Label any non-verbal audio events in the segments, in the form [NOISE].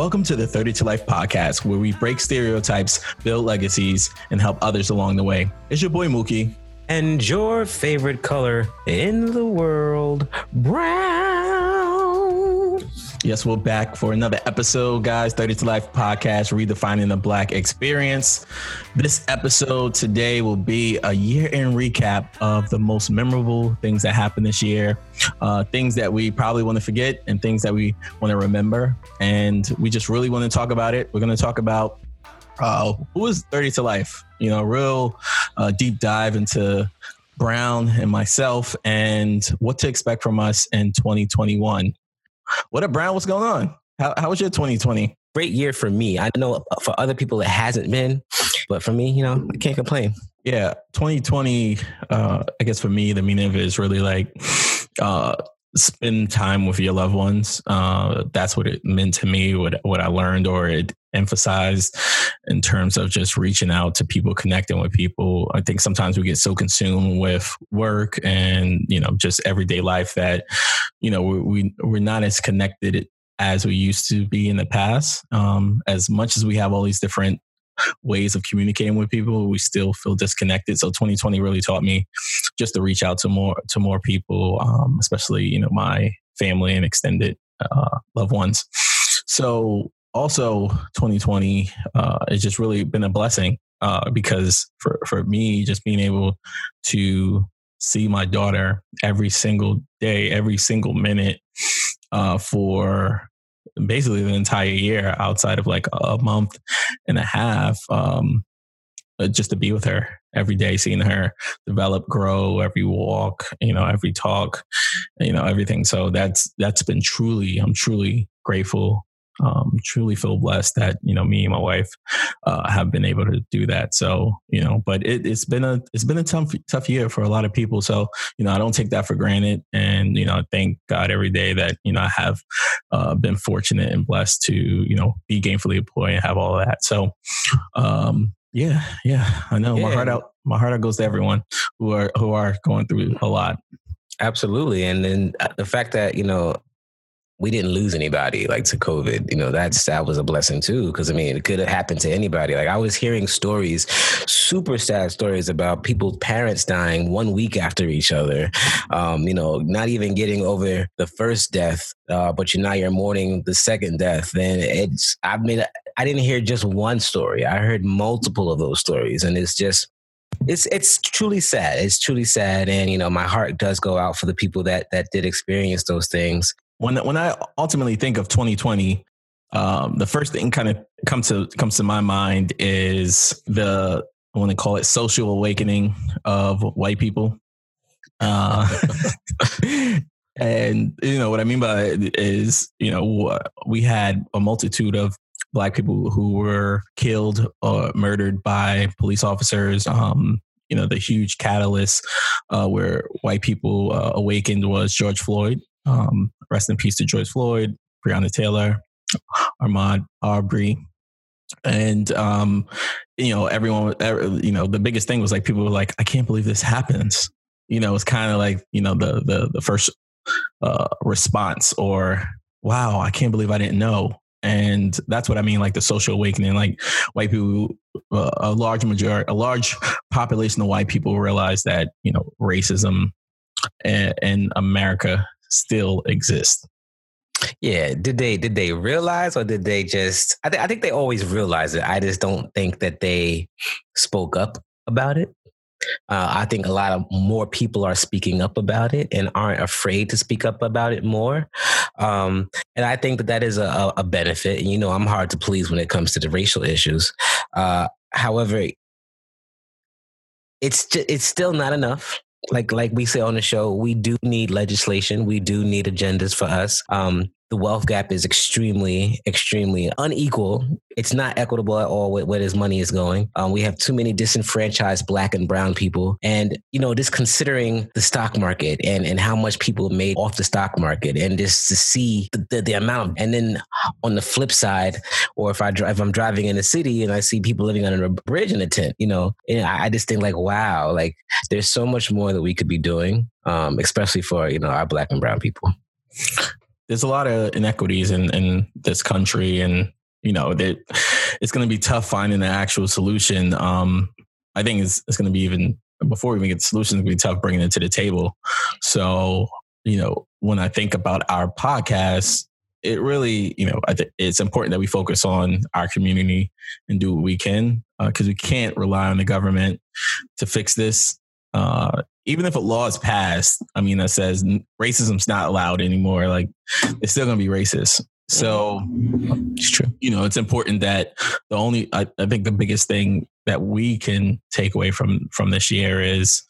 Welcome to the 30 to Life podcast, where we break stereotypes, build legacies, and help others along the way. It's your boy Mookie. And your favorite color in the world, brown. Yes, we're back for another episode, guys. 30 to Life podcast, redefining the Black experience. This episode today will be a year in recap of the most memorable things that happened this year, uh, things that we probably want to forget, and things that we want to remember. And we just really want to talk about it. We're going to talk about uh, who is 30 to Life, you know, real uh, deep dive into Brown and myself and what to expect from us in 2021. What up, Brown? What's going on? How, how was your 2020? Great year for me. I know for other people it hasn't been, but for me, you know, I can't complain. Yeah, 2020. Uh, I guess for me, the meaning of it is really like uh, spend time with your loved ones. Uh, that's what it meant to me. What what I learned or it emphasized in terms of just reaching out to people, connecting with people. I think sometimes we get so consumed with work and you know just everyday life that you know we, we we're not as connected as we used to be in the past. Um, as much as we have all these different ways of communicating with people, we still feel disconnected. So 2020 really taught me just to reach out to more to more people, um, especially you know my family and extended uh, loved ones. So also 2020 uh, has just really been a blessing uh, because for for me, just being able to see my daughter every single day, every single minute uh, for basically the entire year outside of like a month and a half um, uh, just to be with her every day seeing her develop grow every walk you know every talk you know everything so that's that's been truly i'm truly grateful um, truly feel blessed that you know me and my wife uh, have been able to do that. So you know, but it, has been a it's been a tough tough year for a lot of people. So you know, I don't take that for granted, and you know, I thank God every day that you know I have uh, been fortunate and blessed to you know be gainfully employed and have all that. So um, yeah, yeah, I know yeah. my heart out my heart out goes to everyone who are who are going through a lot. Absolutely. And then uh, the fact that, you know, we didn't lose anybody like to COVID. You know, that's that was a blessing too. Cause I mean, it could have happened to anybody. Like I was hearing stories, super sad stories about people's parents dying one week after each other. Um, you know, not even getting over the first death, uh, but you now you're mourning the second death. And it's I mean, I didn't hear just one story. I heard multiple of those stories. And it's just it's it's truly sad. It's truly sad, and you know my heart does go out for the people that that did experience those things when when I ultimately think of 2020, um, the first thing kind of comes to comes to my mind is the I want to call it social awakening of white people. Uh, [LAUGHS] and you know what I mean by it is, you know, we had a multitude of black people who were killed or murdered by police officers. Um, you know, the huge catalyst uh, where white people uh, awakened was George Floyd. Um, rest in peace to George Floyd, Breonna Taylor, Ahmaud Arbery. And, um, you know, everyone, you know, the biggest thing was like people were like, I can't believe this happens. You know, it's kind of like, you know, the, the, the first uh, response or, wow, I can't believe I didn't know. And that's what I mean, like the social awakening, like white people, uh, a large majority, a large population of white people realize that, you know, racism in, in America still exist. Yeah, did they did they realize or did they just? I, th- I think they always realized it. I just don't think that they spoke up about it. Uh, I think a lot of more people are speaking up about it and aren't afraid to speak up about it more. Um, and I think that that is a, a, benefit. And you know, I'm hard to please when it comes to the racial issues. Uh, however, it's just, it's still not enough like like we say on the show, we do need legislation. We do need agendas for us. Um, the wealth gap is extremely, extremely unequal. It's not equitable at all where, where this money is going. Um, we have too many disenfranchised black and brown people. And, you know, just considering the stock market and, and how much people made off the stock market and just to see the, the, the amount. And then on the flip side, or if I if I'm driving in the city and I see people living under a bridge in a tent, you know, I, I just think like, wow, like there's so much more that we could be doing, um, especially for, you know, our black and brown people there's a lot of inequities in in this country, and you know that it's going to be tough finding an actual solution. Um, I think it's it's going to be even before we even get the solution, it's going to be tough bringing it to the table. So you know, when I think about our podcast, it really, you know, it's important that we focus on our community and do what we can because uh, we can't rely on the government to fix this. Uh, even if a law is passed, I mean, that says racism's not allowed anymore, like it's still going to be racist. So it's true. You know, it's important that the only I, I, think the biggest thing that we can take away from from this year is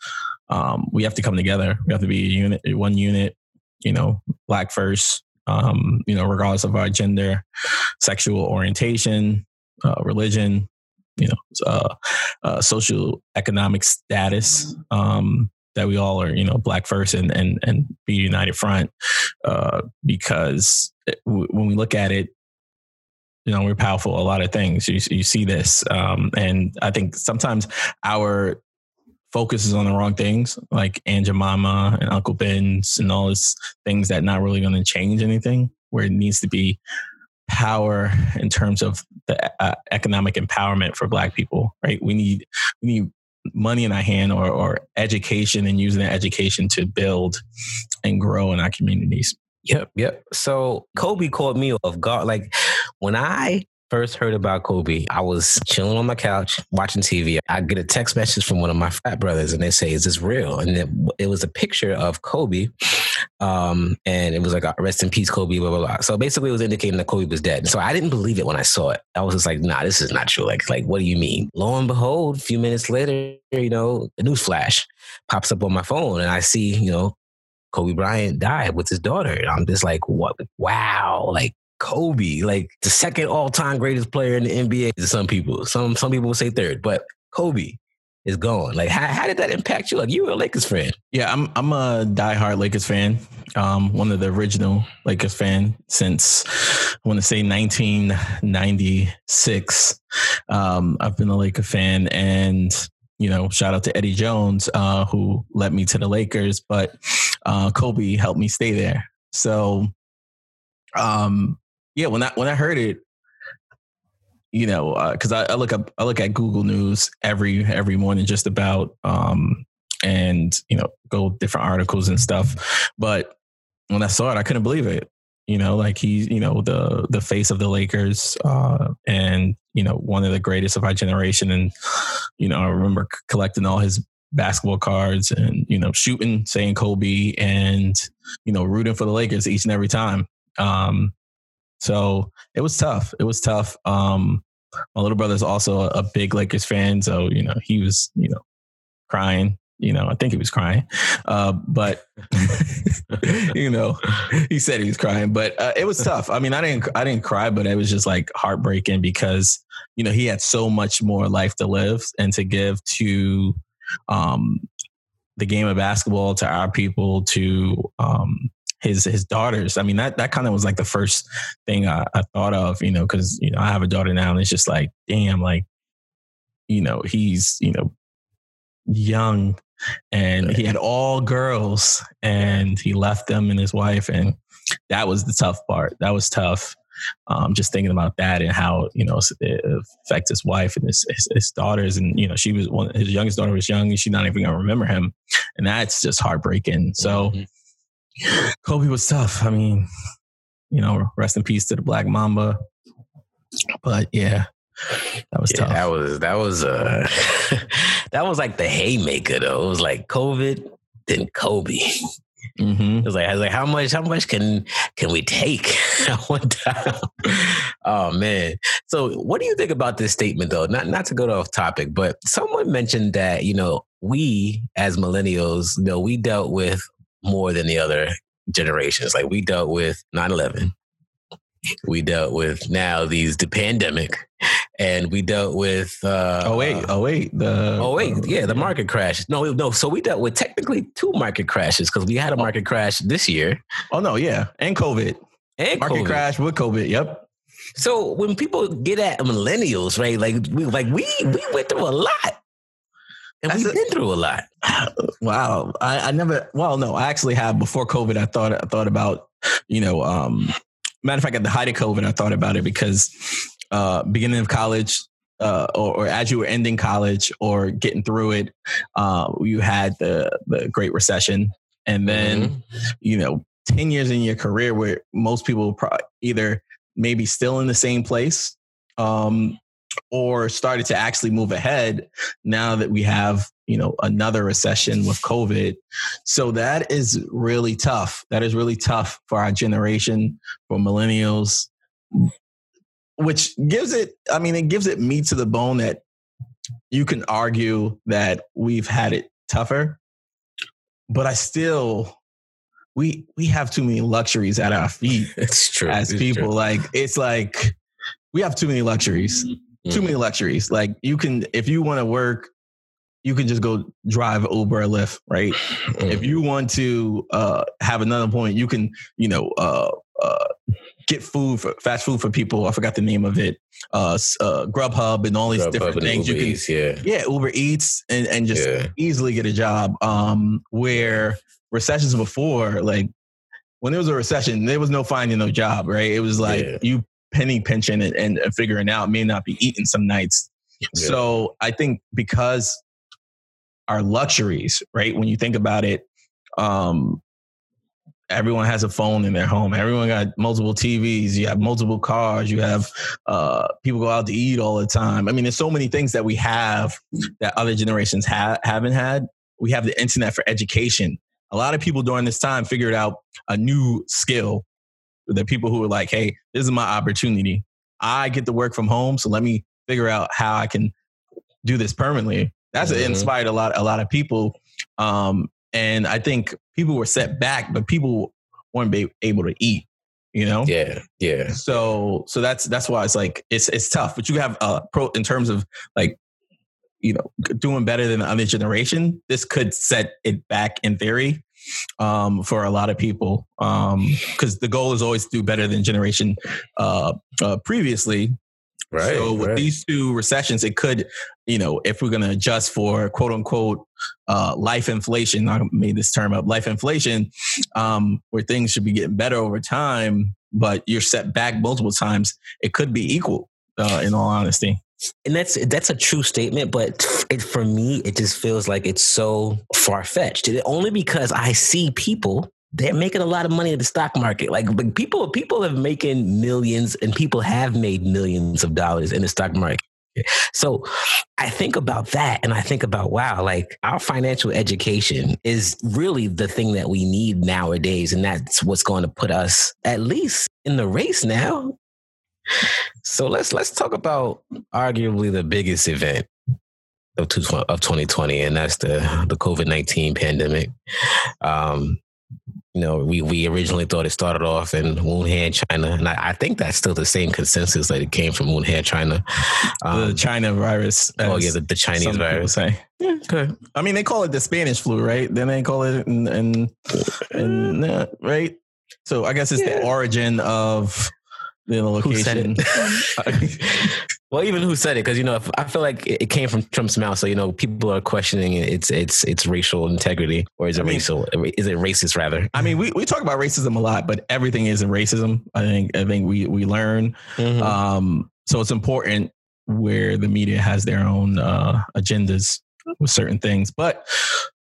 um, we have to come together. We have to be a unit, one unit. You know, black first. Um, you know, regardless of our gender, sexual orientation, uh, religion, you know, uh, uh, social economic status. Um, that we all are, you know, black first and and and be united front, uh, because when we look at it, you know, we're powerful a lot of things. You you see this, um, and I think sometimes our focus is on the wrong things, like Aunt Jemima and Uncle Ben's and all these things that not really going to change anything. Where it needs to be power in terms of the uh, economic empowerment for Black people, right? We need we need money in our hand or, or education and using that education to build and grow in our communities. Yep, yep. So Kobe caught me off guard. Like when I first heard about Kobe, I was chilling on my couch watching TV. I get a text message from one of my frat brothers, and they say, "Is this real?" And it, it was a picture of Kobe, um, and it was like, "Rest in peace, Kobe." Blah blah blah. So basically, it was indicating that Kobe was dead. So I didn't believe it when I saw it. I was just like, "Nah, this is not true." Like, like what do you mean? Lo and behold, a few minutes later, you know, a news flash pops up on my phone, and I see, you know, Kobe Bryant died with his daughter. And I'm just like, what? Wow. Like, Kobe, like the second all-time greatest player in the NBA to some people. Some some people will say third, but Kobe is gone. Like how, how did that impact you? Like you were a Lakers fan. Yeah, I'm I'm a diehard Lakers fan. Um, one of the original Lakers fan since I want to say 1996. Um, I've been a Laker fan and you know, shout out to Eddie Jones, uh, who led me to the Lakers, but uh, Kobe helped me stay there. So um yeah, when I when I heard it, you know, because uh, I, I, look up I look at Google News every every morning just about um and you know go different articles and stuff. But when I saw it, I couldn't believe it. You know, like he's you know the the face of the Lakers uh, and you know one of the greatest of our generation. And you know, I remember collecting all his basketball cards and you know shooting saying Kobe and you know rooting for the Lakers each and every time. Um, so it was tough. It was tough. Um, my little brother's also a, big Lakers fan, so you know he was you know crying. You know, I think he was crying, uh, but [LAUGHS] you know, he said he was crying. But uh, it was tough. I mean, I didn't, I didn't cry, but it was just like heartbreaking because you know he had so much more life to live and to give to um, the game of basketball, to our people, to um, his his daughters. I mean, that that kind of was like the first thing I, I thought of, you know, because you know I have a daughter now, and it's just like, damn, like, you know, he's you know young, and he had all girls, and he left them and his wife, and that was the tough part. That was tough. Um, just thinking about that and how you know it affects his wife and his, his, his daughters, and you know she was one. His youngest daughter was young, and she's not even gonna remember him, and that's just heartbreaking. So. Mm-hmm Kobe was tough. I mean, you know, rest in peace to the Black Mamba. But yeah, that was yeah, tough. That was that was uh [LAUGHS] that was like the haymaker though. It was like COVID, then Kobe. Mm-hmm. It was like I was like, how much? How much can can we take at one time? oh man! So, what do you think about this statement, though? Not not to go off topic, but someone mentioned that you know we as millennials, you know, we dealt with more than the other generations. Like we dealt with 9 11, we dealt with now these the pandemic, and we dealt with uh, oh wait oh wait the oh wait yeah the market crash no no so we dealt with technically two market crashes because we had a oh. market crash this year. Oh no yeah and COVID and market COVID. crash with COVID. Yep. So when people get at millennials, right? Like we like we we went through a lot. And we've been through a lot. [LAUGHS] Wow, I, I, never. Well, no, I actually have. Before COVID, I thought I thought about, you know, um, matter of fact, at the height of COVID, I thought about it because uh, beginning of college, uh, or, or, as you were ending college or getting through it, uh, you had the the Great Recession, and then mm-hmm. you know, ten years in your career where most people pro- either maybe still in the same place, um, or started to actually move ahead. Now that we have you know another recession with COVID, so that is really tough. That is really tough for our generation, for millennials which gives it, I mean, it gives it meat to the bone that you can argue that we've had it tougher, but I still, we we have too many luxuries at our feet. [LAUGHS] It's true. As it's people, true. like it's like we have too many luxuries. Mm-hmm. Mm-hmm. Too many luxuries. Like you can, if you want to work, you can just go drive Uber or Lyft, right? Mm-hmm. If you want to uh, have another point, you can, you know, uh, uh, get food for fast food for people. I forgot the name of it. Uh, uh Grubhub and all these different things. Uber you can, Eats, yeah, yeah, Uber Eats and and just yeah. easily get a job. Um, where recessions before, like when there was a recession, there was no finding no job, right? It was like yeah. you penny pinching and, and, figuring out may not be eating some nights. Yeah. So I think because our luxuries, right? When you think about it, um, everyone has a phone in their home. Everyone got multiple TVs. You have multiple cars. You have uh, people go out to eat all the time. I mean, there's so many things that we have that other generations ha- haven't had. We have the internet for education. A lot of people during this time figured out a new skill. The people who were like, "Hey, this is my opportunity. I get to work from home, so let me figure out how I can do this permanently." That's mm-hmm. inspired a lot a lot of people. Um, and I think people were set back, but people weren't be able to eat. You know? Yeah, yeah. So, so that's that's why it's like it's it's tough. But you have uh pro in terms of like you know doing better than the other generation. This could set it back in theory um, for a lot of people because um, the goal is always to do better than generation uh, uh, previously. Right. So with right. these two recessions, it could, you know, if we're going to adjust for quote unquote uh, life inflation, I made this term up, life inflation, um, where things should be getting better over time, but you're set back multiple times, it could be equal. Uh, in all honesty. And that's that's a true statement, but [SNIFFS] it, for me, it just feels like it's so far fetched. Only because I see people they're making a lot of money in the stock market. Like, like people, people have making millions, and people have made millions of dollars in the stock market. So I think about that and I think about, wow, like our financial education is really the thing that we need nowadays. And that's what's going to put us at least in the race now. So let's let's talk about arguably the biggest event of, two, of 2020, and that's the the COVID 19 pandemic. Um, you know, we, we originally thought it started off in Wuhan, China, and I, I, think that's still the same consensus that it came from Wuhan, China. Um, the China virus. Oh yeah, the, the Chinese virus. Say. Yeah, okay. I mean, they call it the Spanish flu, right? Then they call it and and, and uh, right. So I guess it's yeah. the origin of the location. [LAUGHS] well, even who said it? Because you know, I feel like it came from Trump's mouth, so you know, people are questioning its its its racial integrity, or is it I mean, racial? Is it racist rather? I mean, we, we talk about racism a lot, but everything isn't racism. I think I think we we learn. Mm-hmm. Um, so it's important where the media has their own uh, agendas with certain things, but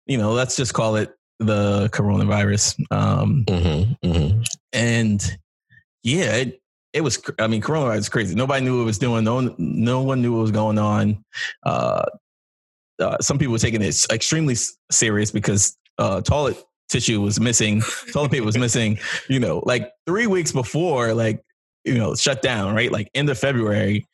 you know, let's just call it the coronavirus. Um, mm-hmm, mm-hmm. And yeah, it, it was i mean coronavirus is crazy. Nobody knew what it was doing. No one no one knew what was going on. Uh, uh, some people were taking it extremely serious because uh, toilet tissue was missing. Toilet paper was missing. [LAUGHS] You know like three weeks before like you know shut down right? Like end of february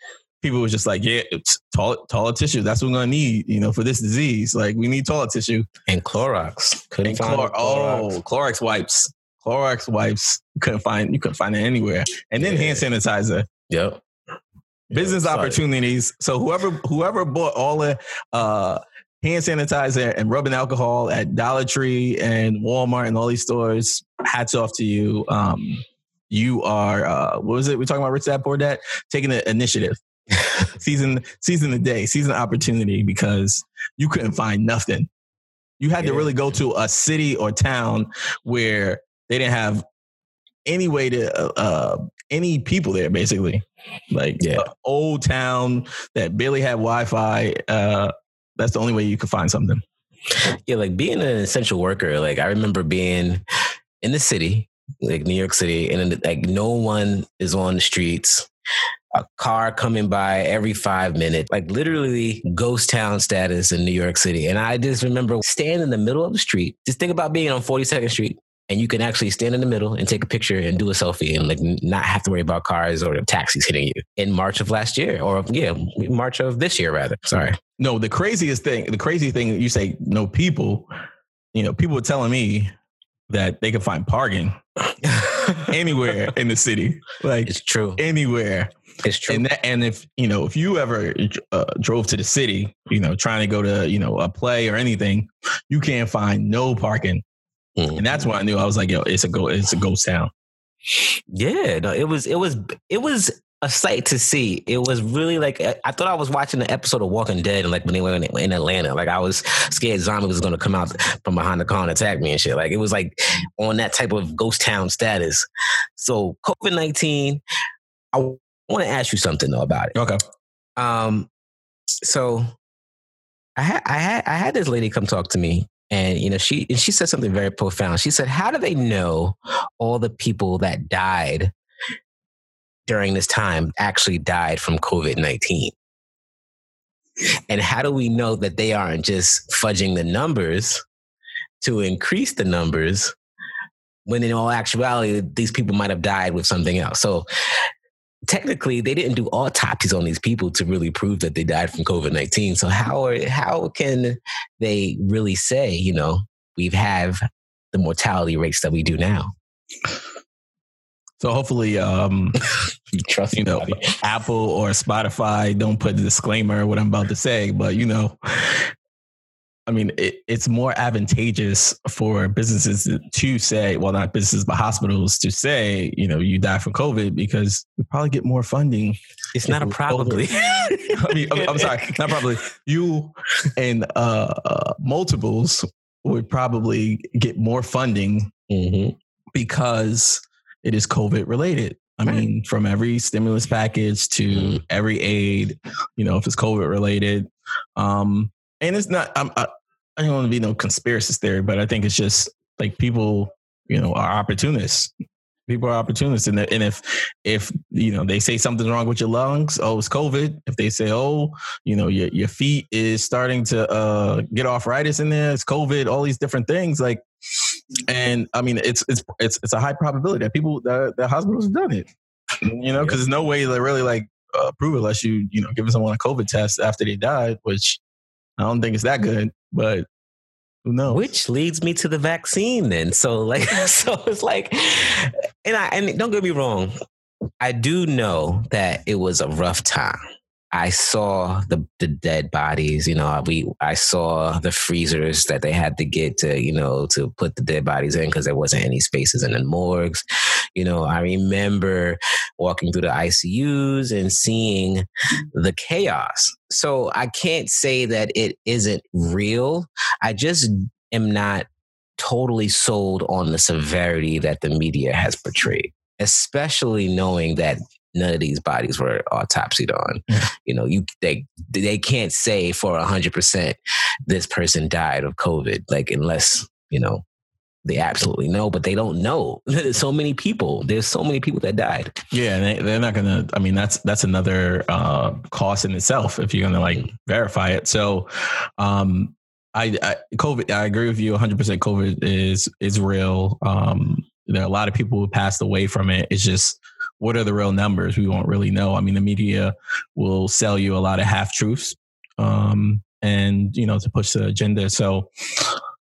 people were just like yeah it's toilet, toilet tissue. That's what we're gonna need you know for this disease. Like we need toilet tissue. And clorox. Couldn't and chlor- clorox. oh clorox wipes Clorox wipes. You couldn't find you couldn't find it anywhere. And then yeah. hand sanitizer. Yep. Business yep. opportunities. So whoever whoever bought all the uh, hand sanitizer and rubbing alcohol at Dollar Tree and Walmart and all these stores, hats off to you. Um, you are uh, what was it? We're talking about Rich Dad Poor Dad taking the initiative, [LAUGHS] season season the day, season the opportunity because you couldn't find nothing. You had yeah. to really go to a city or town where they didn't have any way to uh, uh any people there basically like yeah. old town that barely had wi-fi uh that's the only way you could find something yeah like being an essential worker like i remember being in the city like new york city and like no one is on the streets a car coming by every five minutes, like literally ghost town status in New York City. And I just remember standing in the middle of the street. Just think about being on 42nd Street and you can actually stand in the middle and take a picture and do a selfie and like not have to worry about cars or taxis hitting you in March of last year or yeah, March of this year rather. Sorry. No, the craziest thing, the crazy thing you say no people, you know, people were telling me that they can find parking [LAUGHS] anywhere in the city. Like it's true. Anywhere. It's true. And that, and if you know, if you ever uh, drove to the city, you know, trying to go to you know a play or anything, you can't find no parking, mm-hmm. and that's why I knew I was like, yo, it's a go, it's a ghost town. Yeah, no, it was, it was, it was a sight to see. It was really like I thought I was watching the episode of Walking Dead, and like when they were in Atlanta, like I was scared zombie was going to come out from behind the car and attack me and shit. Like it was like on that type of ghost town status. So COVID nineteen, I want to ask you something though about it. Okay. Um. So I had I had I had this lady come talk to me, and you know she and she said something very profound. She said, "How do they know all the people that died?" during this time actually died from COVID 19? And how do we know that they aren't just fudging the numbers to increase the numbers when in all actuality, these people might have died with something else? So technically, they didn't do autopsies on these people to really prove that they died from COVID 19. So how, are, how can they really say, you know, we have the mortality rates that we do now? So hopefully, um, you [LAUGHS] trust you know Apple or Spotify don't put a disclaimer what I'm about to say, but you know, I mean, it, it's more advantageous for businesses to say, well, not businesses, but hospitals to say, you know, you die from COVID because you probably get more funding. It's not a probably. [LAUGHS] I mean, I'm, I'm, sorry, not probably. You and uh, uh, multiples would probably get more funding mm-hmm. because it is COVID related. I mean, from every stimulus package to mm. every aid, you know, if it's COVID related. Um, and it's not, I'm, I, I don't want to be no conspiracy theory, but I think it's just like people, you know, are opportunists. People are opportunists and, and if if you know they say something's wrong with your lungs oh it's covid. If they say oh you know your, your feet is starting to uh, get arthritis in there it's covid all these different things like and i mean it's it's it's, it's a high probability that people the, the hospitals have done it you know because there's no way to really like uh, prove it unless you you know give someone a covid test after they died which i don't think it's that good but who knows? Which leads me to the vaccine then. So like [LAUGHS] so it's like and I and don't get me wrong, I do know that it was a rough time. I saw the the dead bodies. You know, we I saw the freezers that they had to get to you know to put the dead bodies in because there wasn't any spaces in the morgues. You know, I remember walking through the ICUs and seeing the chaos. So I can't say that it isn't real. I just am not totally sold on the severity that the media has portrayed especially knowing that none of these bodies were autopsied on. You know, you they they can't say for hundred percent this person died of COVID, like unless you know they absolutely know, but they don't know. [LAUGHS] There's so many people. There's so many people that died. Yeah, and they, are not gonna. I mean, that's that's another uh, cost in itself if you're gonna like mm. verify it. So, um, I, I COVID. I agree with you 100. percent COVID is is real. Um, there are a lot of people who passed away from it. It's just what are the real numbers? We won't really know. I mean, the media will sell you a lot of half truths, um, and you know, to push the agenda. So,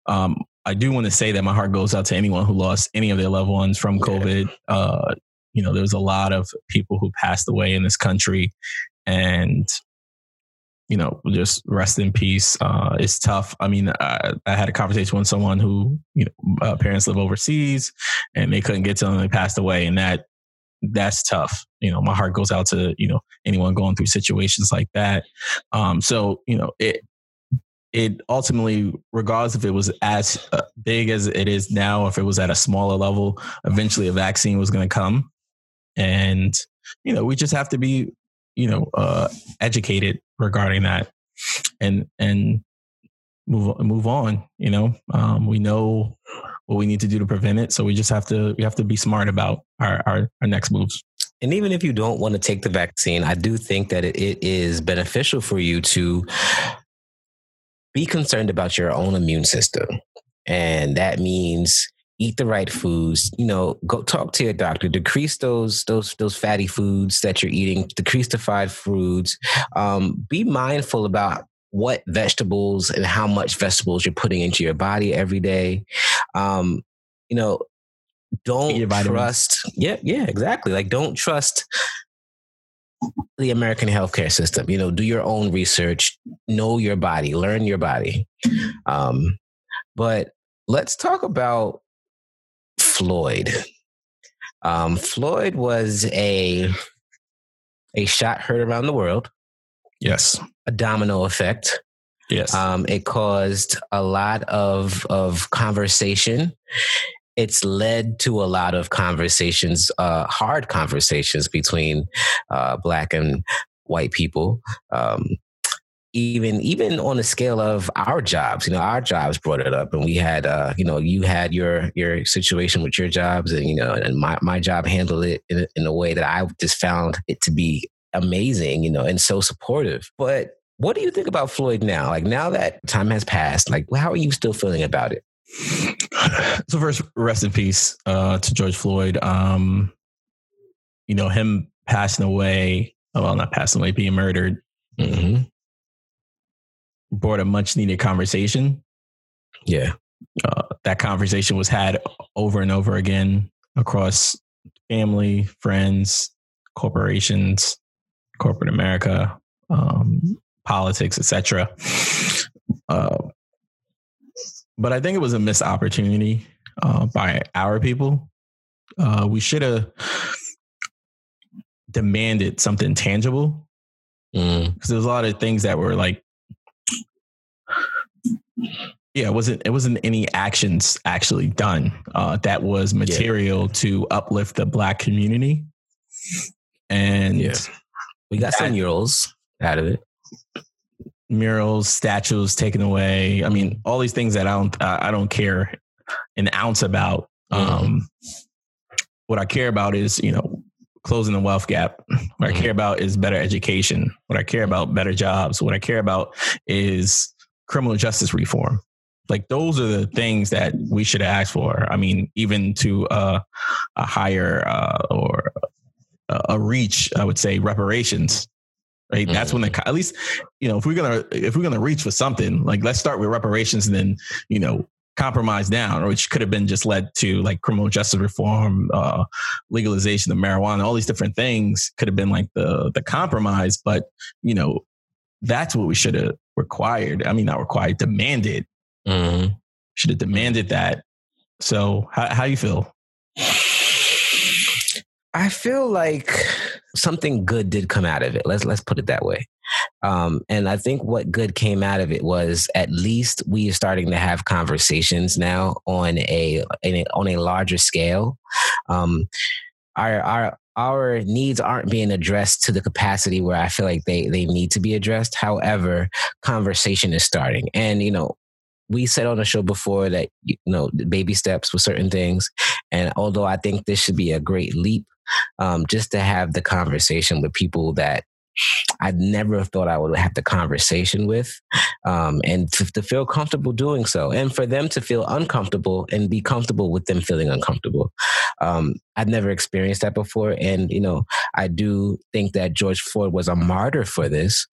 um, I do want to say that my heart goes out to anyone who lost any of their loved ones from COVID. Uh, you know, there's a lot of people who passed away in this country, and you know, just rest in peace. Uh, it's tough. I mean, I, I, had a conversation with someone who, you know, uh, parents live overseas and they couldn't get to them. They passed away, and that that's tough. You know, my heart goes out to you know anyone going through situations like that. Um, so you know, it it ultimately, regardless if it was as uh, big as it is now, if it was at a smaller level, eventually a vaccine was going to come, and you know we just have to be you know uh, educated regarding that, and and move move on. You know, um, we know what we need to do to prevent it, so we just have to we have to be smart about our our, our next moves. And even if you don't want to take the vaccine, I do think that it, it is beneficial for you to be concerned about your own immune system. And that means eat the right foods, you know, go talk to your doctor, decrease those those those fatty foods that you're eating, decrease the fried foods. Um, be mindful about what vegetables and how much vegetables you're putting into your body every day. Um, you know, don't trust. Yeah, yeah, exactly. Like don't trust the American healthcare system. You know, do your own research, know your body, learn your body. Um, but let's talk about Floyd. Um, Floyd was a a shot heard around the world. Yes, a domino effect. Yes, um, it caused a lot of of conversation it's led to a lot of conversations, uh, hard conversations between uh, black and white people. Um, even even on the scale of our jobs, you know, our jobs brought it up, and we had, uh, you know, you had your your situation with your jobs, and you know, and my my job handled it in, in a way that I just found it to be amazing, you know, and so supportive. But what do you think about Floyd now? Like now that time has passed, like how are you still feeling about it? So first, rest in peace uh, to George Floyd. Um, you know him passing away. Well, not passing away, being murdered. Mm-hmm. Brought a much needed conversation. Yeah, uh, that conversation was had over and over again across family, friends, corporations, corporate America, um, politics, etc. Uh, but I think it was a missed opportunity uh, by our people. Uh, we should have demanded something tangible because mm. there's a lot of things that were like, yeah, it wasn't it wasn't any actions actually done uh, that was material yeah. to uplift the black community, and yeah. we got some murals out of it murals, statues taken away. I mean, all these things that I don't I don't care an ounce about. Mm-hmm. Um, what I care about is you know closing the wealth gap. What. I care mm-hmm. about is better education. What I care about better jobs. What I care about is criminal justice reform. Like those are the things that we should ask for. I mean, even to uh, a higher uh, or a reach, I would say reparations right? Mm-hmm. That's when the at least you know if we're gonna if we're gonna reach for something, like let's start with reparations and then you know compromise down, which could have been just led to like criminal justice reform, uh, legalization of marijuana, all these different things could have been like the the compromise. But you know that's what we should have required. I mean, not required, demanded. Mm-hmm. Should have demanded that. So how how you feel? I feel like something good did come out of it. Let's let's put it that way. Um, and I think what good came out of it was at least we are starting to have conversations now on a, a on a larger scale. Um, our our our needs aren't being addressed to the capacity where I feel like they they need to be addressed. However, conversation is starting, and you know we said on the show before that you know baby steps with certain things and although i think this should be a great leap um, just to have the conversation with people that I never thought I would have the conversation with, um, and to, to, feel comfortable doing so, and for them to feel uncomfortable and be comfortable with them feeling uncomfortable. Um, I'd never experienced that before, and you know, I do think that George Floyd was a martyr for this,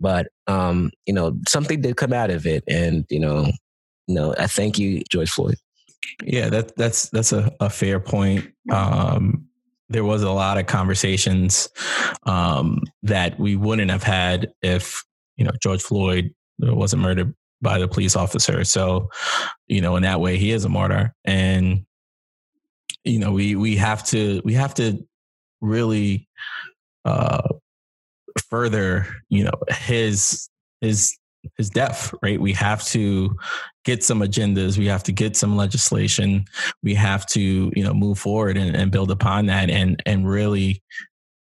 but um, you know, something did come out of it, and you know, you know, I thank you, George Floyd. Yeah, that that's that's a, a fair point. Um, there was a lot of conversations um, that we wouldn't have had if you know George Floyd wasn't murdered by the police officer. So, you know, in that way, he is a martyr, and you know, we we have to we have to really uh, further, you know, his his his deaf, right? We have to get some agendas. We have to get some legislation. We have to, you know, move forward and, and build upon that and and really,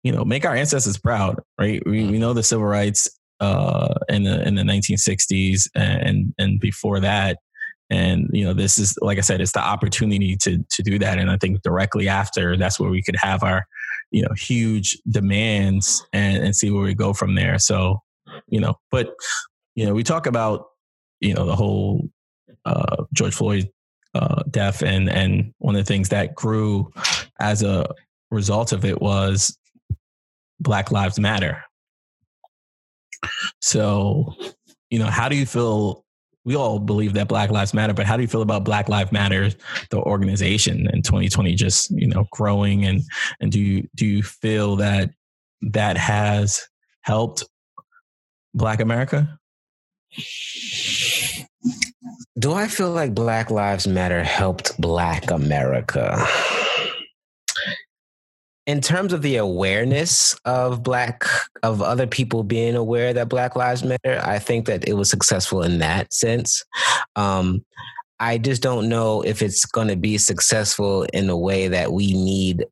you know, make our ancestors proud, right? We, we know the civil rights uh, in the in the 1960s and and before that. And you know, this is like I said, it's the opportunity to to do that. And I think directly after, that's where we could have our, you know, huge demands and, and see where we go from there. So, you know, but you know, we talk about you know the whole uh, George Floyd uh, death, and and one of the things that grew as a result of it was Black Lives Matter. So, you know, how do you feel? We all believe that Black Lives Matter, but how do you feel about Black Lives Matter, the organization in 2020, just you know, growing and and do you do you feel that that has helped Black America? Do I feel like Black Lives Matter helped Black America? In terms of the awareness of Black, of other people being aware that Black Lives Matter, I think that it was successful in that sense. Um, I just don't know if it's going to be successful in a way that we need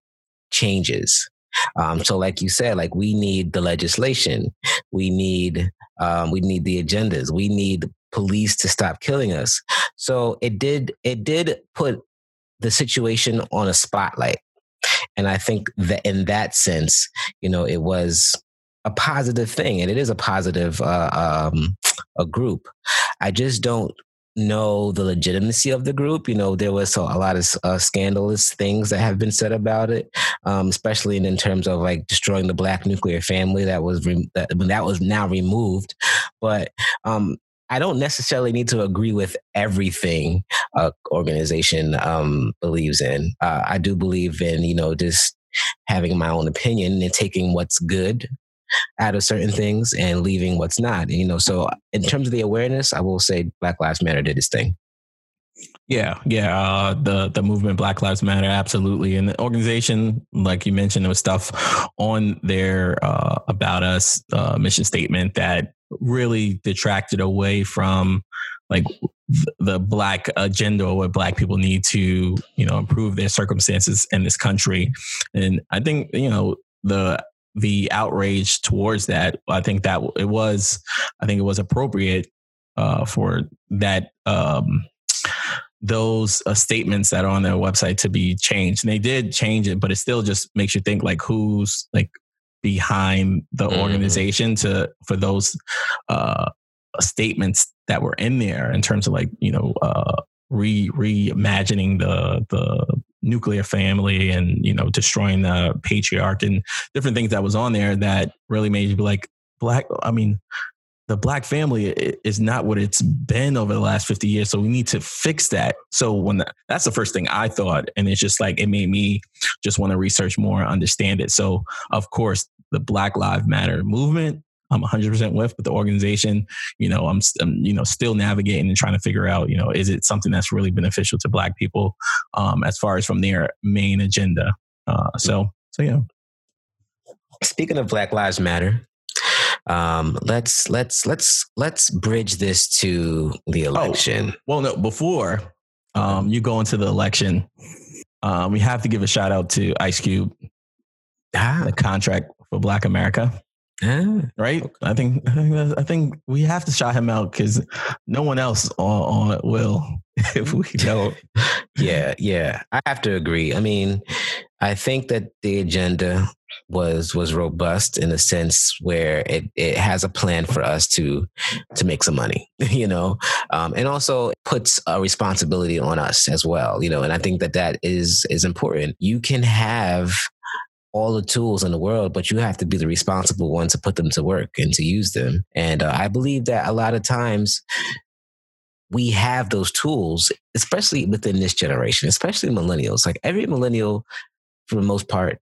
changes. Um, so, like you said, like we need the legislation, we need um, we need the agendas, we need police to stop killing us. So it did it did put the situation on a spotlight. And I think that in that sense, you know, it was a positive thing and it is a positive uh, um, a group. I just don't know the legitimacy of the group. You know, there was a, lot of uh, scandalous things that have been said about it, um, especially in, in, terms of like destroying the black nuclear family that was re- that, that was now removed. But um, I don't necessarily need to agree with everything a organization um, believes in. Uh, I do believe in you know just having my own opinion and taking what's good out of certain things and leaving what's not. And, you know, so in terms of the awareness, I will say Black Lives Matter did its thing. Yeah, yeah. Uh, the the movement Black Lives Matter, absolutely. And the organization, like you mentioned, there was stuff on their uh, about us uh, mission statement that really detracted away from like the black agenda or what black people need to you know improve their circumstances in this country and i think you know the the outrage towards that i think that it was i think it was appropriate uh, for that um, those uh, statements that are on their website to be changed and they did change it but it still just makes you think like who's like behind the mm-hmm. organization to for those uh, statements that were in there in terms of like you know uh, re reimagining the the nuclear family and you know destroying the patriarch and different things that was on there that really made you be like black i mean the black family is not what it's been over the last 50 years so we need to fix that so when the, that's the first thing i thought and it's just like it made me just want to research more understand it so of course the Black Lives Matter movement. I'm 100% with, but the organization, you know, I'm, I'm, you know, still navigating and trying to figure out, you know, is it something that's really beneficial to Black people um, as far as from their main agenda? Uh, so, so yeah. Speaking of Black Lives Matter, um, let's let's let's let's bridge this to the oh, election. Oh, well, no, before um, you go into the election, um, we have to give a shout out to Ice Cube. Ah. The contract for Black America. Yeah. Right. Okay. I think I think I think we have to shout him out because no one else on, on will [LAUGHS] if we [LAUGHS] don't. yeah, yeah. I have to agree. I mean, I think that the agenda was was robust in a sense where it, it has a plan for us to to make some money, [LAUGHS] you know, um, and also puts a responsibility on us as well, you know. And I think that that is is important. You can have all the tools in the world, but you have to be the responsible one to put them to work and to use them. And uh, I believe that a lot of times we have those tools, especially within this generation, especially millennials. Like every millennial, for the most part,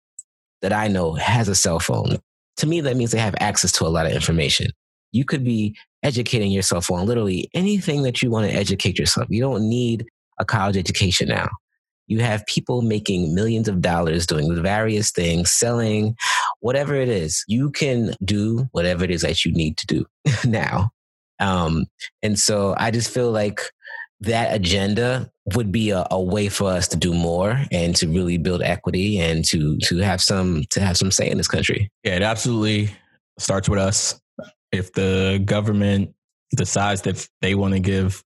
that I know has a cell phone. To me, that means they have access to a lot of information. You could be educating yourself on literally anything that you want to educate yourself. You don't need a college education now. You have people making millions of dollars doing various things, selling whatever it is. You can do whatever it is that you need to do [LAUGHS] now. Um, and so I just feel like that agenda would be a, a, way for us to do more and to really build equity and to to have some to have some say in this country. Yeah, it absolutely starts with us. If the government decides that they want to give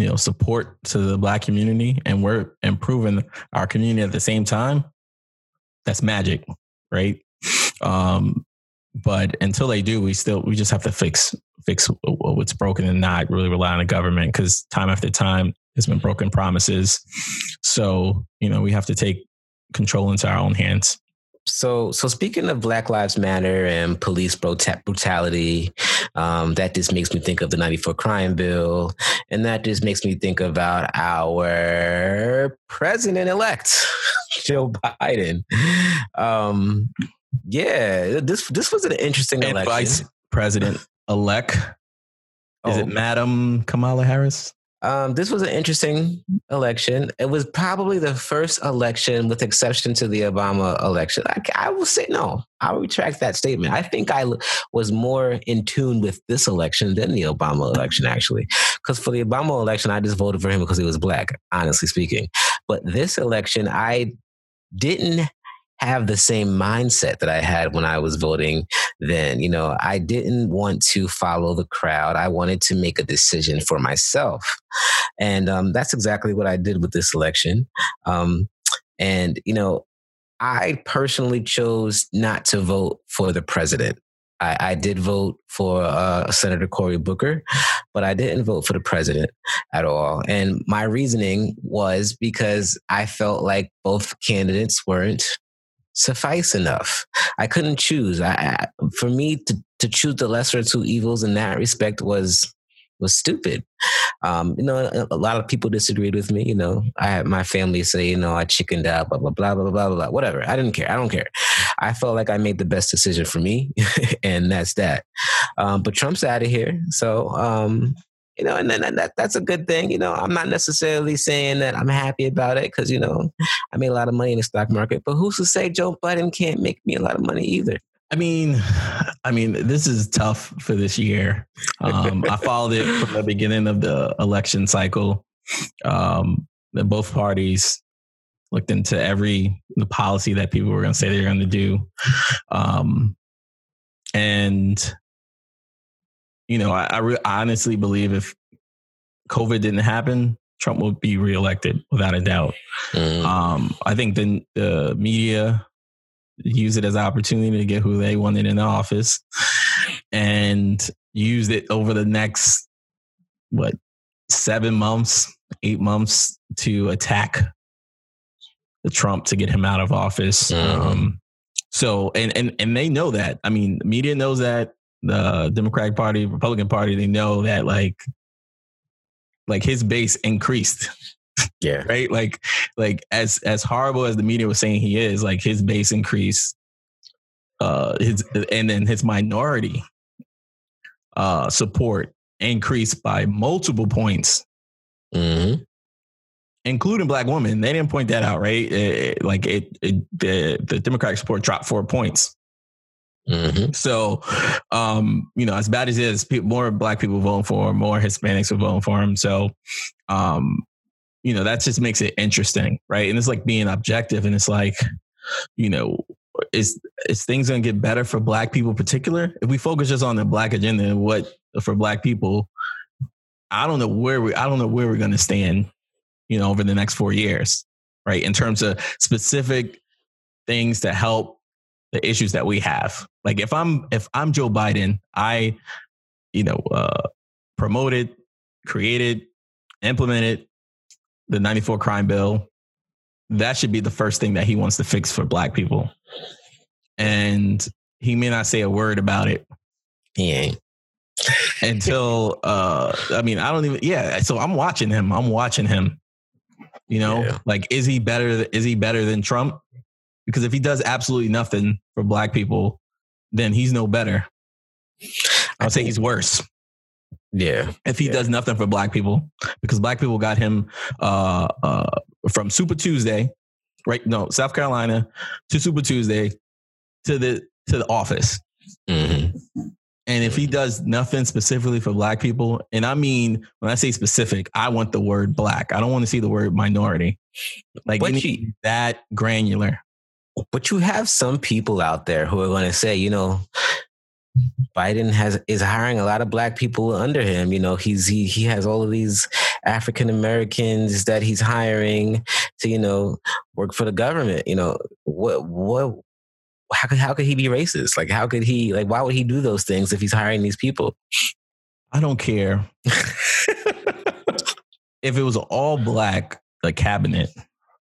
you know support to the black community and we're improving our community at the same time, that's magic, right? Um, but until they do, we still we just have to fix fix what's broken and not really rely on the government because time after time there's been broken promises. So you know we have to take control into our own hands. So, so speaking of Black Lives Matter and police brutality, um, that just makes me think of the '94 crime bill, and that just makes me think about our president-elect, [LAUGHS] Joe Biden. Um, yeah, this this was an interesting and election. Vice President elect. Is oh. it Madam Kamala Harris? Um, this was an interesting election. It was probably the first election, with exception to the Obama election. I, I will say no. I'll retract that statement. I think I was more in tune with this election than the Obama election, actually. Because for the Obama election, I just voted for him because he was black, honestly speaking. But this election, I didn't have the same mindset that I had when I was voting then. You know, I didn't want to follow the crowd. I wanted to make a decision for myself. And um, that's exactly what I did with this election. Um, and, you know, I personally chose not to vote for the president. I, I did vote for uh, Senator Cory Booker, but I didn't vote for the president at all. And my reasoning was because I felt like both candidates weren't suffice enough. I couldn't choose. I, I, for me to, to choose the lesser of two evils in that respect was was stupid. Um, you know, a, a, lot of people disagreed with me. You know, I had my family say, you know, I chickened out, blah blah blah blah blah blah blah. Whatever. I didn't care. I don't care. I felt like I made the best decision for me, [LAUGHS] and that's that. Um, but Trump's out of here, so um, you know, and then that that's a good thing. You know, I'm not necessarily saying that I'm happy about it because you know I made a lot of money in the stock market, but who's to say Joe Biden can't make me a lot of money either? I mean, [SIGHS] I mean, this is tough for this year. Um, I followed it from the beginning of the election cycle. Um, both parties looked into every the policy that people were going to say they're going to do, um, and you know, I, I, re- I honestly believe if COVID didn't happen, Trump would be reelected without a doubt. Mm. Um, I think the, the media use it as an opportunity to get who they wanted in the office and used it over the next, what, seven months, eight months to attack the Trump to get him out of office. Mm. Um, so, and, and, and they know that. I mean, media knows that the Democratic Party, Republican Party, they know that like like his base increased. Yeah. [LAUGHS] right? Like like as as horrible as the media was saying he is, like his base increased uh his and then his minority uh support increased by multiple points. Mm-hmm. Including black women, they didn't point that out, right? It, like it, it, the the Democratic support dropped four points. Mm-hmm. So, um, you know, as bad as it is, more black people voting for him, more Hispanics are voting for him. So, um, you know, that just makes it interesting, right? And it's like being objective, and it's like, you know, is is things to get better for black people, in particular? If we focus just on the black agenda and what for black people, I don't know where we, I don't know where we're to stand, you know, over the next four years, right? In terms of specific things to help the issues that we have. Like if I'm if I'm Joe Biden, I, you know, uh, promoted, created, implemented the 94 crime bill. That should be the first thing that he wants to fix for black people. And he may not say a word about it. He ain't. Until uh I mean, I don't even yeah, so I'm watching him. I'm watching him. You know, yeah. like is he better is he better than Trump? Because if he does absolutely nothing for black people, then he's no better. I'll say he's worse. Yeah. If he yeah. does nothing for black people, because black people got him uh, uh, from Super Tuesday, right? No, South Carolina to Super Tuesday to the to the office. Mm-hmm. And if he does nothing specifically for black people, and I mean when I say specific, I want the word black. I don't want to see the word minority. Like But any- you- that granular. But you have some people out there who are going to say, you know, Biden has is hiring a lot of black people under him. You know, he's he he has all of these African Americans that he's hiring to, you know, work for the government. You know, what what how could how could he be racist? Like how could he like why would he do those things if he's hiring these people? I don't care [LAUGHS] if it was all black, the cabinet.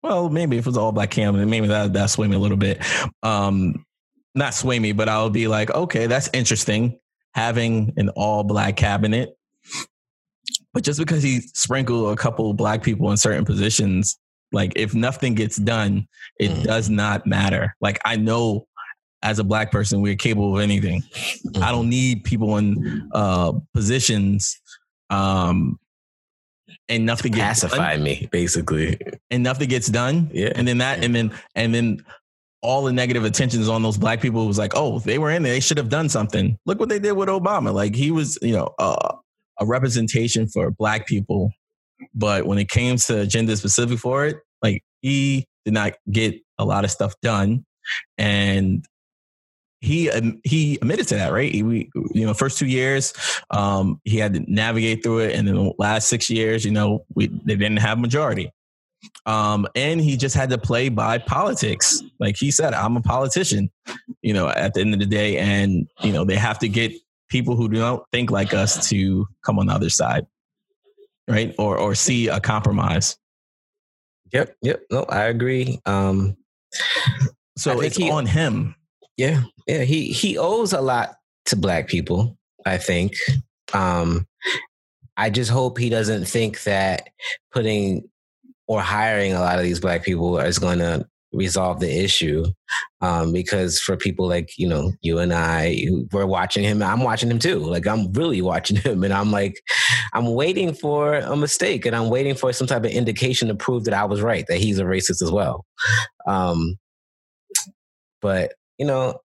Well, maybe if it was all black cabinet, maybe that that sway me a little bit. Um, not sway me, but I'll be like, okay, that's interesting having an all black cabinet. But just because he sprinkled a couple black people in certain positions, like if nothing gets done, it Mhm. does not matter. Like I know as a black person, we're capable of anything. I don't need people in uh, positions um, and nothing gets pacify me, basically. done, and nothing gets done. Yeah. And then that, and then and then all the negative attentions on those black people was like, oh, they were in there, they should have done something. Look what they did with Obama. Like he was, you know, uh, a representation for black people, but when it came to agenda specific for it, like he did not get a lot of stuff done, and he um, he admitted to that, right? He, we, you know, first two years, um, he had to navigate through it, and then the last six years, you know, we they didn't have majority, um, and he just had to play by politics. Like he said, I'm a politician, you know, at the end of the day, and you know, they have to get people who don't think like us to come on the other side, right, or or see a compromise. Yep, yep. No, I agree. Um, So it's he- on him. Yeah, yeah. He he owes a lot to black people. I think. Um, I just hope he doesn't think that putting or hiring a lot of these black people is going to resolve the issue. Um, because for people like you know you and I, we're watching him. I'm watching him too. Like I'm really watching [LAUGHS] him, and I'm like, I'm waiting for a mistake, and I'm waiting for some type of indication to prove that I was right, that he's a racist as well. Um, but you know,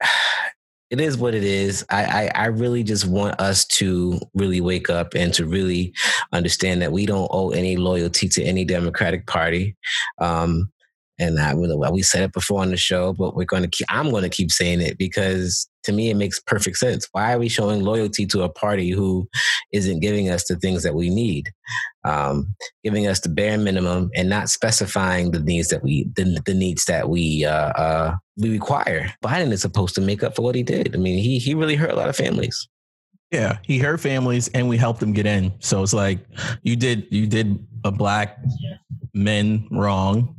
[SIGHS] it is what it is. I, I I really just want us to really wake up and to really understand that we don't owe any loyalty to any Democratic Party. Um, and I we said it before on the show, but we're going to keep. I'm going to keep saying it because to me it makes perfect sense. Why are we showing loyalty to a party who isn't giving us the things that we need, um, giving us the bare minimum, and not specifying the needs that we the, the needs that we uh, uh, we require? Biden is supposed to make up for what he did. I mean, he he really hurt a lot of families. Yeah, he hurt families, and we helped him get in. So it's like you did you did a black men wrong,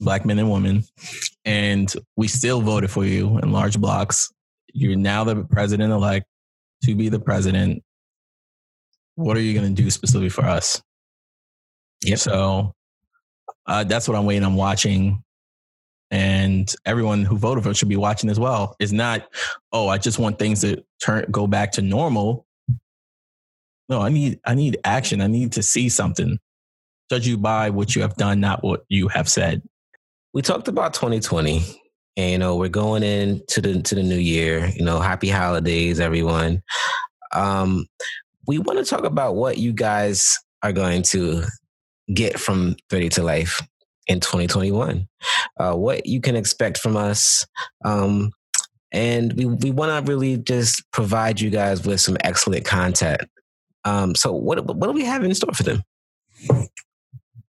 black men and women, and we still voted for you in large blocks. You're now the president elect to be the president. What are you going to do specifically for us? Yep. So uh, that's what I'm waiting. I'm watching, and everyone who voted for it should be watching as well. It's not, oh, I just want things to turn go back to normal. No, I need I need action. I need to see something. Judge you by what you have done, not what you have said. we talked about 2020 and you know we're going into the to the new year you know happy holidays everyone. Um we want to talk about what you guys are going to get from 30 to life in 2021 uh what you can expect from us um and we we want to really just provide you guys with some excellent content. Um so what what do we have in store for them?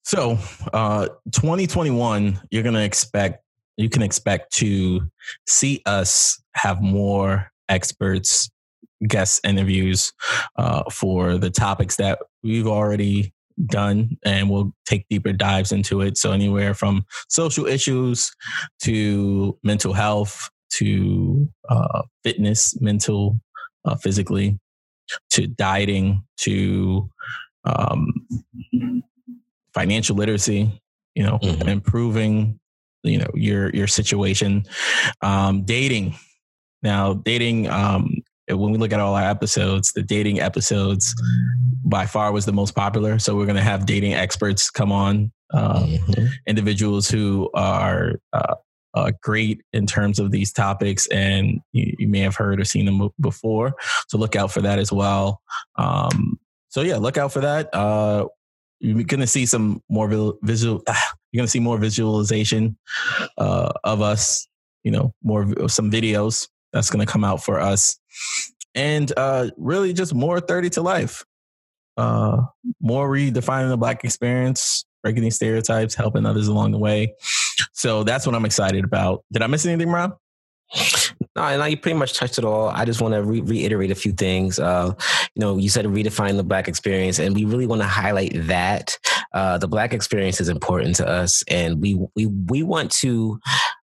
So, uh, 2021, you're gonna expect you can expect to see us have more experts, guest interviews uh, for the topics that we've already done, and we'll take deeper dives into it. So, anywhere from social issues to mental health to uh, fitness, mental, uh, physically, to dieting, to um, financial literacy, you know, Mhm. improving, you know, your your situation, um, dating. Now, dating. Um, when we look at all our episodes, the dating episodes by far was the most popular. So we're going to have dating experts come on, uh, Mhm. individuals who are uh, uh, great in terms of these topics, and you, you, may have heard or seen them before. So look out for that as well. Um, so yeah, look out for that. Uh, you're going to see some more visual. You're going to see more visualization uh, of us. You know, more some videos that's going to come out for us, and uh, really just more thirty to life. Uh, more redefining the black experience, breaking these stereotypes, helping others along the way. So that's what I'm excited about. Did I miss anything, Rob? No, no, you pretty much touched it all. I just want to re- reiterate a few things. Uh, you know, you said redefine the black experience, and we really want to highlight that uh, the black experience is important to us, and we we we want to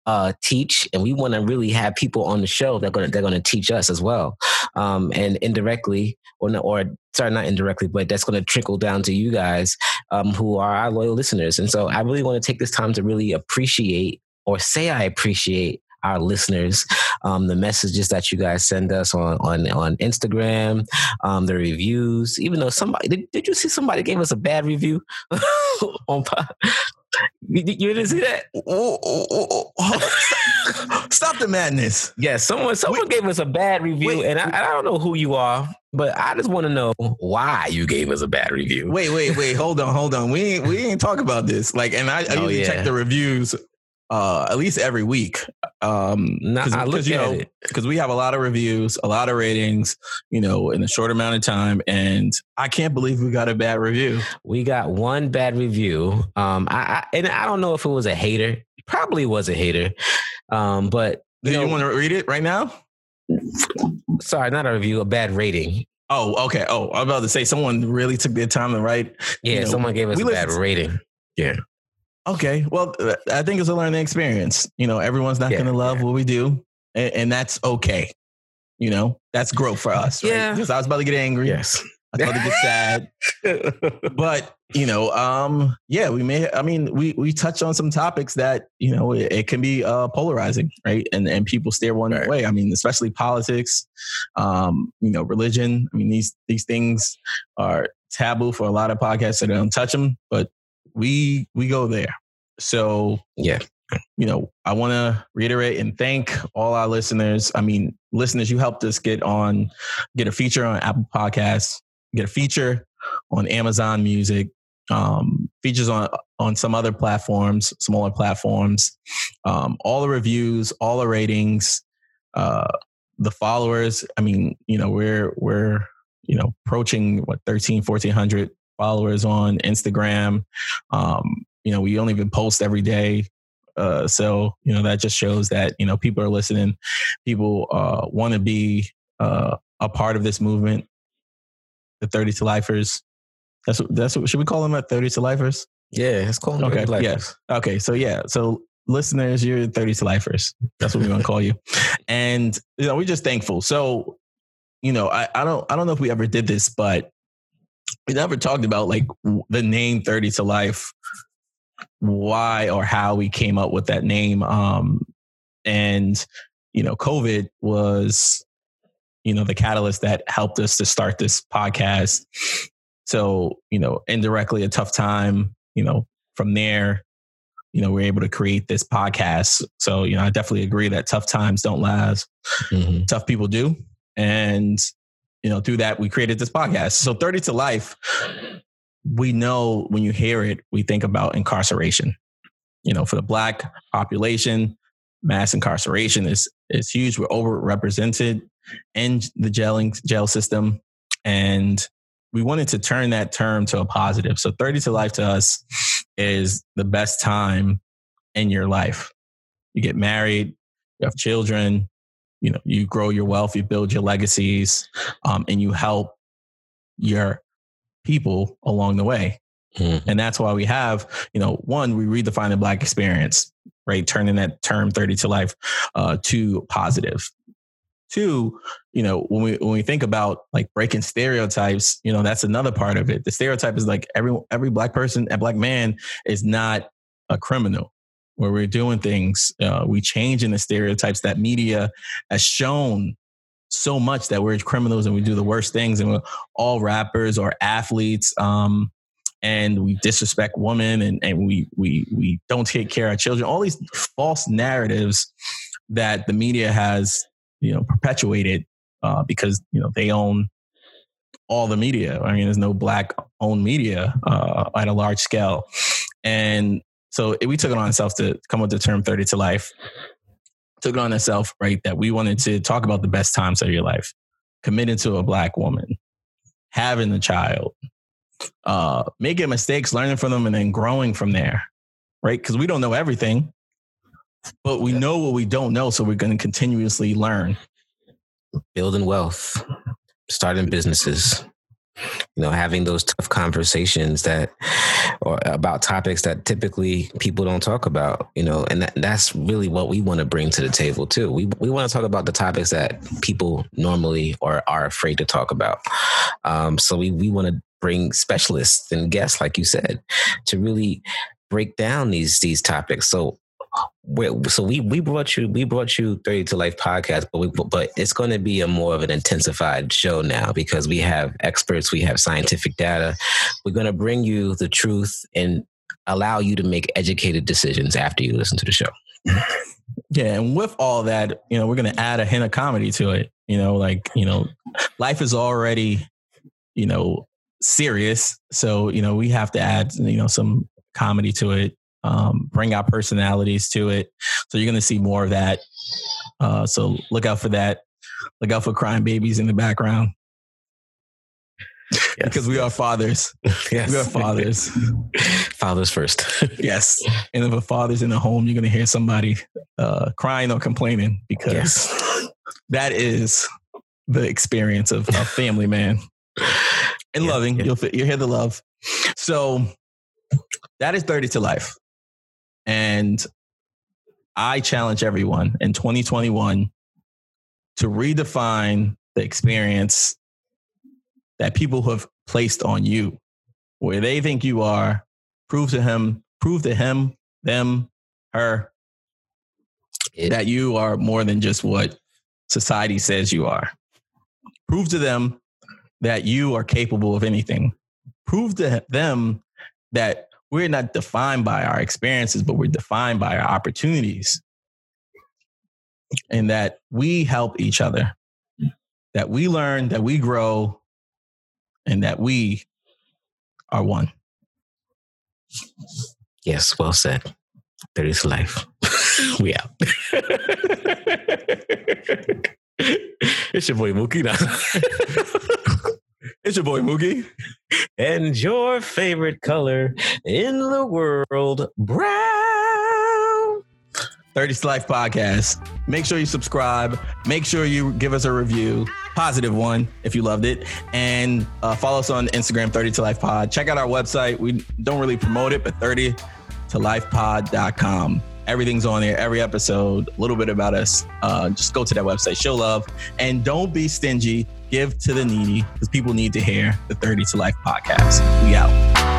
uh, teach, and we want to really have people on the show that are going to teach us as well, um, and indirectly or or sorry, not indirectly, but that's going to trickle down to you guys um, who are our loyal listeners. And so I really want to take this time to really appreciate or say I appreciate our listeners, um, the messages that you guys send us on on on Instagram, um, the reviews. Even though somebody did, did you see somebody gave us a bad review [LAUGHS] on? You, you didn't see that? oh [LAUGHS] Stop the madness. Yes, yeah, someone someone Wait. gave us a bad review, Wait. and I, I don't know who you are, but I just want to know why you gave us a bad review. Wait, wait, wait. hold on, hold on. We ain't we ain't talk about this. Like, and I, I oh, usually yeah. check the reviews uh, at least every week. Um, cause, I look at know, it because we have a lot of reviews, a lot of ratings, you know, in a short amount of time, and I can't believe we got a bad review. We got one bad review. Um, I, I and I don't know if it was a hater. Probably was a hater. Um, but do you, you want to read it right now? Sorry, not a review, a bad rating. Oh, okay. Oh, I'm about to say someone really took their time to write. Yeah, you know, someone gave us a bad rating. Yeah. Okay. Well, uh, I think it's a learning experience. You know, everyone's not yeah, going to love yeah. what we do, and, and, that's okay. You know, that's growth for us. Right? Yeah. Because I was about to get angry. Yes. I was about to get sad. [LAUGHS] but you know, um, yeah, we may. I mean, we we touch on some topics that you know it, it can be uh, polarizing, right? And and people steer one right. way. I mean, especially politics, um, you know, religion. I mean, these these things are taboo for a lot of podcasts, so they don't touch them. But we we go there. So yeah, you know, I want to reiterate and thank all our listeners. I mean, listeners, you helped us get on, get a feature on Apple Podcasts, get a feature on Amazon Music, um, features on on some other platforms, smaller platforms. Um, all the reviews, all the ratings, uh, the followers. I mean, you know, we're we're you know approaching what 13, 1400 followers on Instagram. Um, you know, we don't even post every day. Uh, so, you know, that just shows that, you know, people are listening. People uh, want to be uh, a part of this movement. The 30 to lifers. That's what, that's what, should we call them at 30 to lifers? Yeah, it's called okay. Yes. Okay. So yeah. So listeners, you're 30 to lifers. That's what we're gonna call you. And you know, we're just thankful. So, you know, I, I don't I don't know if we ever did this, but we never talked about like the name 30 to life why or how we came up with that name um and you know covid was you know the catalyst that helped us to start this podcast. So you know indirectly a tough time you know from there you know we're able to create this podcast. So you know i definitely agree that tough times don't last. Mm-hmm. tough people do and you know, through that, we created this podcast. So 30 to life, we know when you hear it, we think about incarceration. You know, for the black population, mass incarceration is is huge. We're overrepresented in the jailing jail system. And we wanted to turn that term to a positive. So 30 to life to us is the best time in your life. You get married, you have children, you know you grow your wealth you build your legacies um, and you help your people along the way. Mm-hmm. and that's why we have you know one we redefine the black experience right? Turning that term 30 to life uh, to positive. Two you know when we when we think about like breaking stereotypes you know that's another part of it. The stereotype is like every every black person a black man is not a criminal where we're doing things, uh, we in the stereotypes that media has shown so much that we're criminals and we do the worst things and we're all rappers or athletes. Um, and we disrespect women and, and we we we don't take care of children all these false narratives that the media has you know perpetuated uh, because you know they own all the media i mean there's no black owned media uh, at a large scale and so we took it on ourselves to come up with the term 30 to life. Took it on ourselves right that we wanted to talk about the best times of your life. Committing to a black woman. Having a child. Uh, making mistakes, learning from them, and then growing from there, right? Because we don't know everything, but we know what we don't know, so we're going to continuously learn. Building wealth, starting businesses, you know, having those tough conversations that or about topics that typically people don't talk about, you know, and that, that's really what we want to bring to the table too. We we want to talk about the topics that people normally or are afraid to talk about. Um, so we we want to bring specialists and guests, like you said, to really break down these these topics. So so we we brought you we brought you 30 to life podcast but we, but it's going to be a more of an intensified show now because we have experts we have scientific data. We're going to bring you the truth and allow you to make educated decisions after you listen to the show. Yeah and with all that you know we're going to add a hint of comedy to it you know like you know life is already you know serious. So you know we have to add you know some comedy to it um, bring our personalities to it. So you're going to see more of that. Uh, so look out for that. Look out for crying babies in the background. Yes. Because we are fathers. Yes. [LAUGHS] We are fathers. [LAUGHS] fathers first. [LAUGHS] yes. And if a father's in the home, you're going to hear somebody uh, crying or complaining because yes. that is the experience of a family man. And yeah, loving, yeah. you'll you'll hear the love. So that is 30 to life. And I challenge everyone in 2021 to redefine the experience that people have placed on you, where they think you are. Prove to him, prove to him, them, her, it, that you are more than just what society says you are. Prove to them that you are capable of anything. Prove to them that we're not defined by our experiences, but we're defined by our opportunities. And that we help each other, that we learn, that we grow, and that we are one. Yes, well said. There is life. [LAUGHS] we out. [LAUGHS] it's your boy Mookie. [LAUGHS] It's your boy Moogie. And your favorite color in the world, brown. 30 to Life Podcast. Make sure you subscribe. Make sure you give us a review, positive one if you loved it. And uh, follow us on Instagram, 30 to Life Pod. Check out our website. We don't really promote it, but 30 to Life lifepod.com. Everything's on there, every episode, a little bit about us. Uh, just go to that website, show love, and don't be stingy give to the needy because people need to hear the 30 to Life podcast. We out.